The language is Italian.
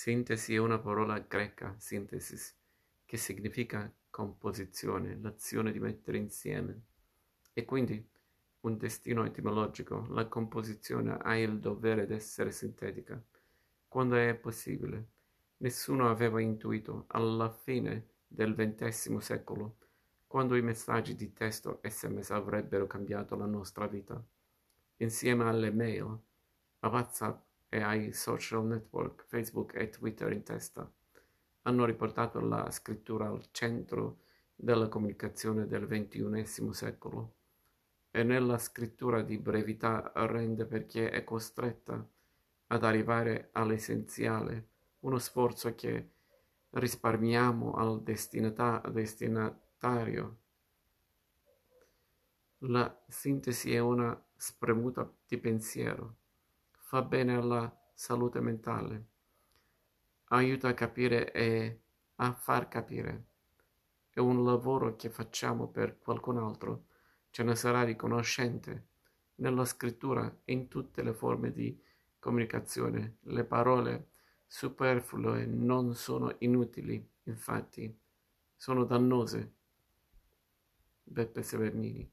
Sintesi è una parola greca, synthesis, che significa composizione, l'azione di mettere insieme. E quindi un destino etimologico, la composizione ha il dovere d'essere sintetica, quando è possibile. Nessuno aveva intuito, alla fine del XX secolo, quando i messaggi di testo SMS avrebbero cambiato la nostra vita. Insieme alle mail, a WhatsApp ai social network, Facebook e Twitter in testa, hanno riportato la scrittura al centro della comunicazione del XXI secolo. E nella scrittura di brevità rende perché è costretta ad arrivare all'essenziale, uno sforzo che risparmiamo al destinatario. La sintesi è una spremuta di pensiero, fa bene alla salute mentale, aiuta a capire e a far capire. È un lavoro che facciamo per qualcun altro ce ne sarà riconoscente nella scrittura e in tutte le forme di comunicazione. Le parole superflue non sono inutili, infatti, sono dannose. Beppe Severnini